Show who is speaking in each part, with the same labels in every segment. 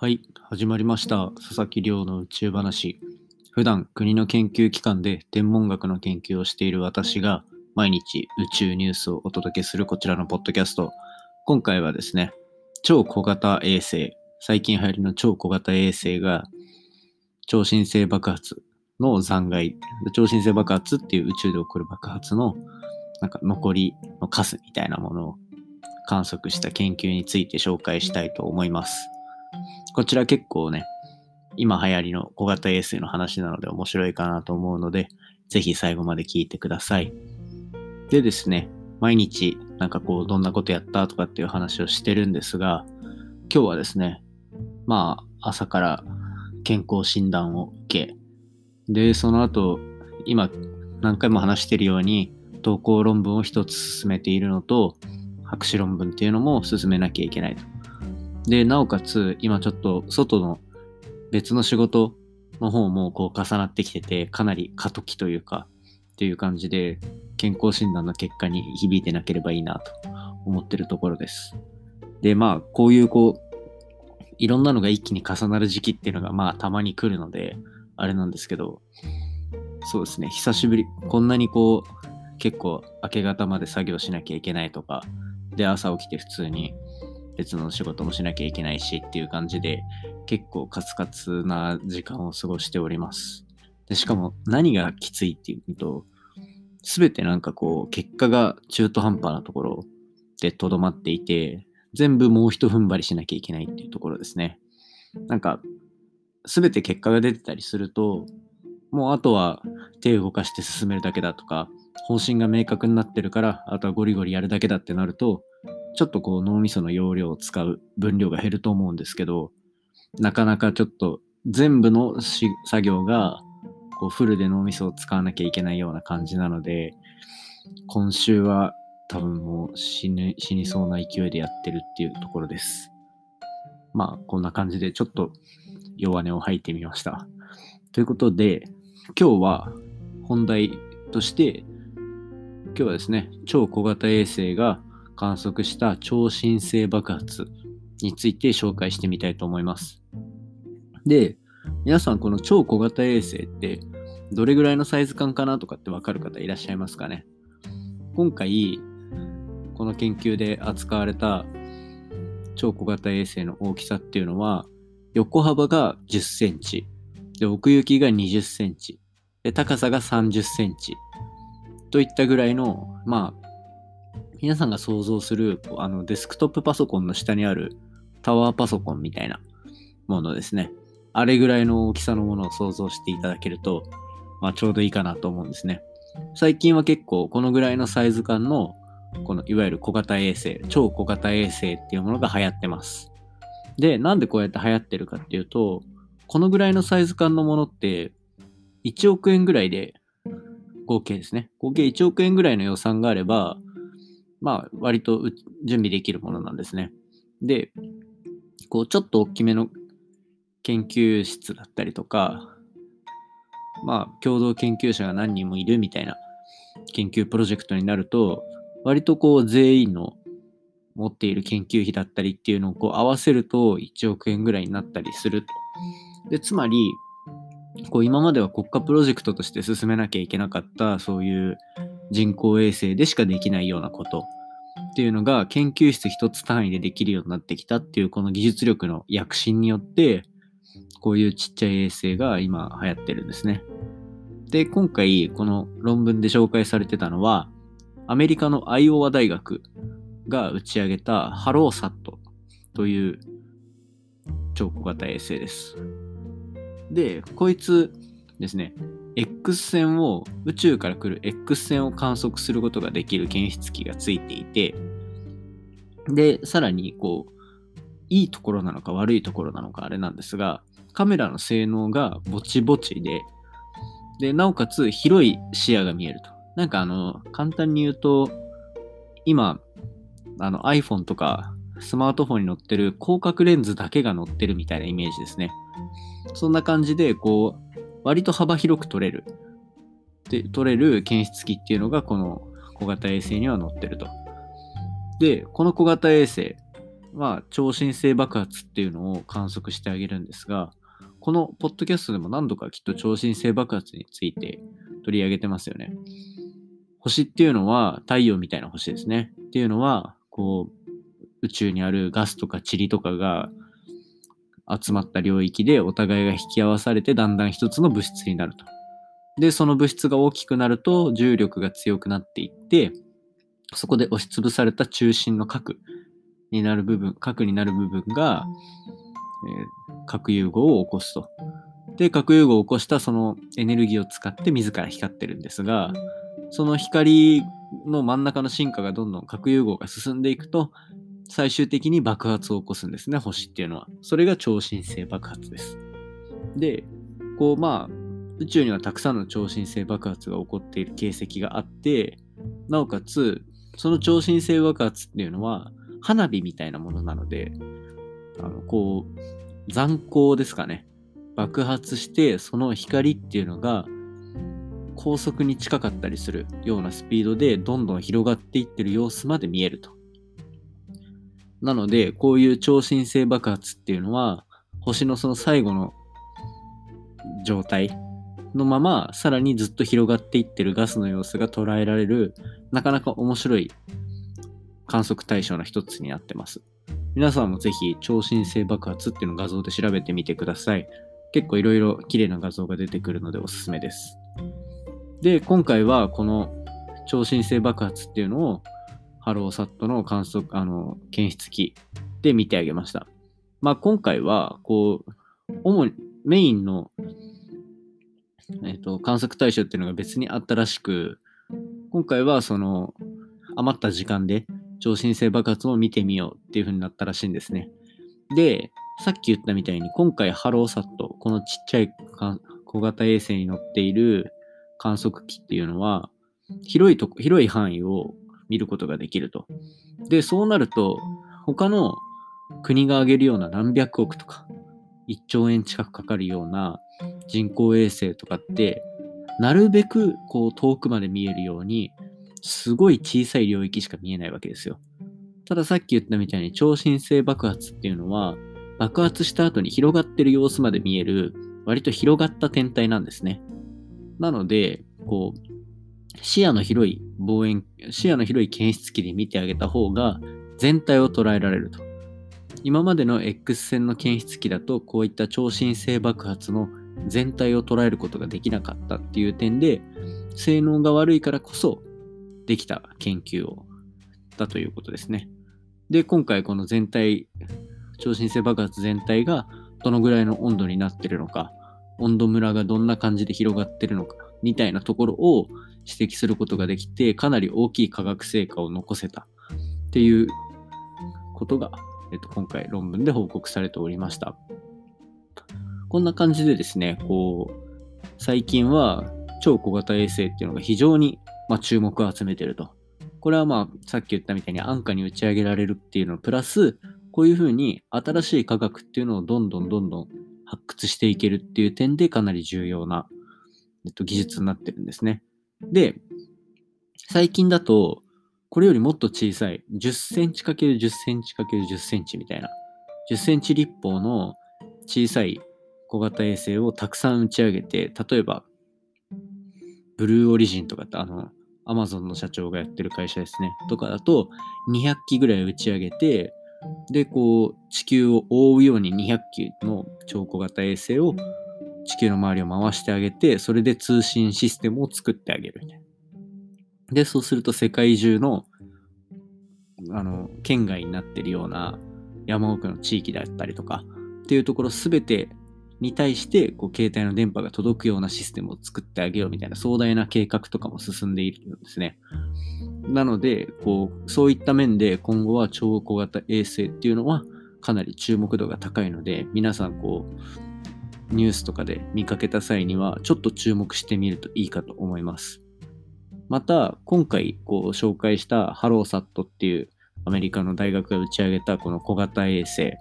Speaker 1: はい、始まりました。佐々木亮の宇宙話。普段国の研究機関で天文学の研究をしている私が毎日宇宙ニュースをお届けするこちらのポッドキャスト。今回はですね、超小型衛星、最近流行りの超小型衛星が超新星爆発の残骸、超新星爆発っていう宇宙で起こる爆発のなんか残りのカスみたいなものを観測した研究について紹介したいと思います。こちら結構ね、今流行りの小型衛星の話なので面白いかなと思うので、ぜひ最後まで聞いてください。でですね、毎日なんかこうどんなことやったとかっていう話をしてるんですが、今日はですね、まあ朝から健康診断を受け、で、その後、今何回も話してるように投稿論文を一つ進めているのと、博士論文っていうのも進めなきゃいけないと。で、なおかつ、今ちょっと外の別の仕事の方もこう重なってきてて、かなり過渡期というか、っていう感じで、健康診断の結果に響いてなければいいなと思ってるところです。で、まあ、こういうこう、いろんなのが一気に重なる時期っていうのがまあたまに来るので、あれなんですけど、そうですね、久しぶり、こんなにこう、結構明け方まで作業しなきゃいけないとか、で、朝起きて普通に別の仕事もしなきゃいけないしっていう感じで、結構カツカツな時間を過ごしております。でしかも何がきついっていうと、すべてなんかこう、結果が中途半端なところでとどまっていて、全部もう一踏ん張りしなきゃいけないっていうところですね。なんか、すべて結果が出てたりすると、もうあとは手を動かして進めるだけだとか、方針が明確になってるから、あとはゴリゴリやるだけだってなると、ちょっとこう脳みその容量を使う分量が減ると思うんですけど、なかなかちょっと全部の作業がこうフルで脳みそを使わなきゃいけないような感じなので、今週は多分もう死ぬ死にそうな勢いでやってるっていうところです。まあこんな感じでちょっと弱音を吐いてみました。ということで、今日は本題として、今日はですね、超小型衛星が観測した超新星爆発について紹介してみたいと思います。で、皆さんこの超小型衛星ってどれぐらいのサイズ感かなとかってわかる方いらっしゃいますかね？今回、この研究で扱われた超小型衛星の大きさっていうのは、横幅が10センチ、で奥行きが20センチ、で高さが30センチといったぐらいの、まあ、皆さんが想像するあのデスクトップパソコンの下にあるタワーパソコンみたいなものですね。あれぐらいの大きさのものを想像していただけると、まあ、ちょうどいいかなと思うんですね。最近は結構このぐらいのサイズ感のこのいわゆる小型衛星、超小型衛星っていうものが流行ってます。で、なんでこうやって流行ってるかっていうと、このぐらいのサイズ感のものって1億円ぐらいで合計ですね。合計1億円ぐらいの予算があれば、まあ、割と準備できるものなんですね。で、こう、ちょっと大きめの研究室だったりとか、まあ、共同研究者が何人もいるみたいな研究プロジェクトになると、割とこう、全員の持っている研究費だったりっていうのをこう合わせると1億円ぐらいになったりする。で、つまり、こう今までは国家プロジェクトとして進めなきゃいけなかったそういう人工衛星でしかできないようなことっていうのが研究室一つ単位でできるようになってきたっていうこの技術力の躍進によってこういうちっちゃい衛星が今流行ってるんですね。で、今回この論文で紹介されてたのはアメリカのアイオワ大学が打ち上げたハローサットという超小型衛星です。で、こいつですね、X 線を、宇宙から来る X 線を観測することができる検出器がついていて、で、さらに、こう、いいところなのか悪いところなのかあれなんですが、カメラの性能がぼちぼちで、で、なおかつ広い視野が見えると。なんかあの、簡単に言うと、今、あの iPhone とかスマートフォンに載ってる広角レンズだけが載ってるみたいなイメージですね。そんな感じで、こう、割と幅広く撮れる。で、撮れる検出器っていうのが、この小型衛星には載ってると。で、この小型衛星、まあ、超新星爆発っていうのを観測してあげるんですが、このポッドキャストでも何度かきっと超新星爆発について取り上げてますよね。星っていうのは太陽みたいな星ですね。っていうのは、こう、宇宙にあるガスとか塵とかが集まった領域でお互いが引き合わされてだんだん一つの物質になると。で、その物質が大きくなると重力が強くなっていって、そこで押しつぶされた中心の核になる部分、核になる部分が、えー、核融合を起こすと。で、核融合を起こしたそのエネルギーを使って自ら光ってるんですが、その光の真ん中の進化がどんどん核融合が進んでいくと、最終的に爆発を起こすんですね、星っていうのは。それが超新星爆発です。で、こう、まあ、宇宙にはたくさんの超新星爆発が起こっている形跡があって、なおかつ、その超新星爆発っていうのは、花火みたいなものなので、あの、こう、残光ですかね。爆発して、その光っていうのが、高速に近かったりするようなスピードでどんどん広がっていってる様子まで見えると。なので、こういう超新星爆発っていうのは、星のその最後の状態のまま、さらにずっと広がっていってるガスの様子が捉えられる、なかなか面白い観測対象の一つになってます。皆さんもぜひ超新星爆発っていうのを画像で調べてみてください。結構いろいろ綺麗な画像が出てくるのでおすすめです。で、今回はこの超新星爆発っていうのをハローサットの観測、あの、検出器で見てあげました。まあ今回は、こう、主にメインの、えっ、ー、と、観測対象っていうのが別にあったらしく、今回はその、余った時間で超新星爆発を見てみようっていう風になったらしいんですね。で、さっき言ったみたいに今回ハローサット、このちっちゃい小型衛星に乗っている観測機っていうのは、広いとこ、広い範囲を見ることができると。で、そうなると、他の国が挙げるような何百億とか、1兆円近くかかるような人工衛星とかって、なるべくこう遠くまで見えるように、すごい小さい領域しか見えないわけですよ。たださっき言ったみたいに超新星爆発っていうのは、爆発した後に広がってる様子まで見える、割と広がった天体なんですね。なので、こう、視野の広い望遠、視野の広い検出器で見てあげた方が全体を捉えられると。今までの X 線の検出器だとこういった超新星爆発の全体を捉えることができなかったっていう点で性能が悪いからこそできた研究をだということですね。で、今回この全体、超新星爆発全体がどのぐらいの温度になってるのか、温度ムラがどんな感じで広がってるのか、みたいなところを指摘することができて、かなり大きい科学成果を残せたっていうことが、えっと、今回論文で報告されておりました。こんな感じでですね、こう、最近は超小型衛星っていうのが非常に、まあ、注目を集めてると。これはまあ、さっき言ったみたいに安価に打ち上げられるっていうのプラス、こういうふうに新しい科学っていうのをどんどんどんどん発掘していけるっていう点でかなり重要な、えっと、技術になってるんですね。で、最近だと、これよりもっと小さい、10センチ ×10 センチ ×10 センチみたいな、10センチ立方の小さい小型衛星をたくさん打ち上げて、例えば、ブルーオリジンとかってあの、アマゾンの社長がやってる会社ですね。とかだと、200機ぐらい打ち上げて、で、こう、地球を覆うように200機の超小型衛星を地球の周りを回してあげて、それで通信システムを作ってあげるみたいな。で、そうすると世界中の、あの、県外になってるような山奥の地域だったりとか、っていうところすべてに対して、こう、携帯の電波が届くようなシステムを作ってあげようみたいな壮大な計画とかも進んでいるんですね。なので、こう、そういった面で今後は超小型衛星っていうのはかなり注目度が高いので、皆さんこう、ニュースとかで見かけた際には、ちょっと注目してみるといいかと思います。また、今回こう紹介したハローサットっていうアメリカの大学が打ち上げたこの小型衛星。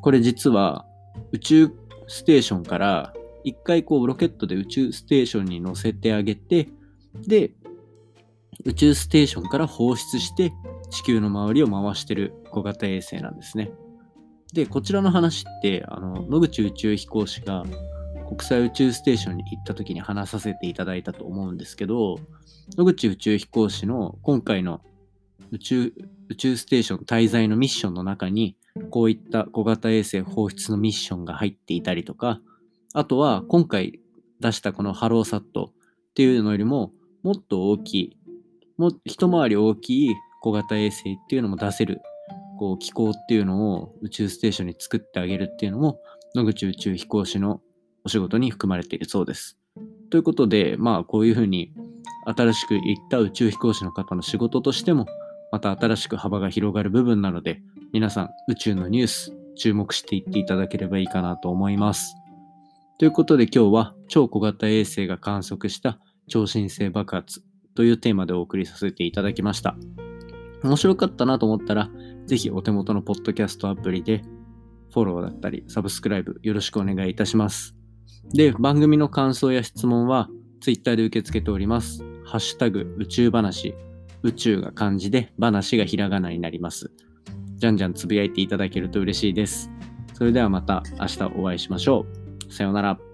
Speaker 1: これ実は宇宙ステーションから一回こうロケットで宇宙ステーションに乗せてあげて、で、宇宙ステーションから放出して地球の周りを回してる小型衛星なんですね。で、こちらの話って、あの、野口宇宙飛行士が国際宇宙ステーションに行った時に話させていただいたと思うんですけど、野口宇宙飛行士の今回の宇宙宇宙ステーション滞在のミッションの中に、こういった小型衛星放出のミッションが入っていたりとか、あとは今回出したこのハローサットっていうのよりももっと大きい、も一回り大きい小型衛星っていうのも出せる、こう機構っていうのを宇宙ステーションに作ってあげるっていうのも野口宇宙飛行士のお仕事に含まれているそうです。ということで、まあこういうふうに新しく行った宇宙飛行士の方の仕事としてもまた新しく幅が広がる部分なので、皆さん宇宙のニュース注目していっていただければいいかなと思います。ということで今日は超小型衛星が観測した超新星爆発というテーマでお送りさせていただきました。面白かったなと思ったら、ぜひお手元のポッドキャストアプリでフォローだったりサブスクライブよろしくお願いいたします。で、番組の感想や質問は Twitter で受け付けております。ハッシュタグ宇宙話宇宙が漢字で話がひらがなになります。じゃんじゃんつぶやいていただけると嬉しいです。それではまた明日お会いしましょう。さようなら。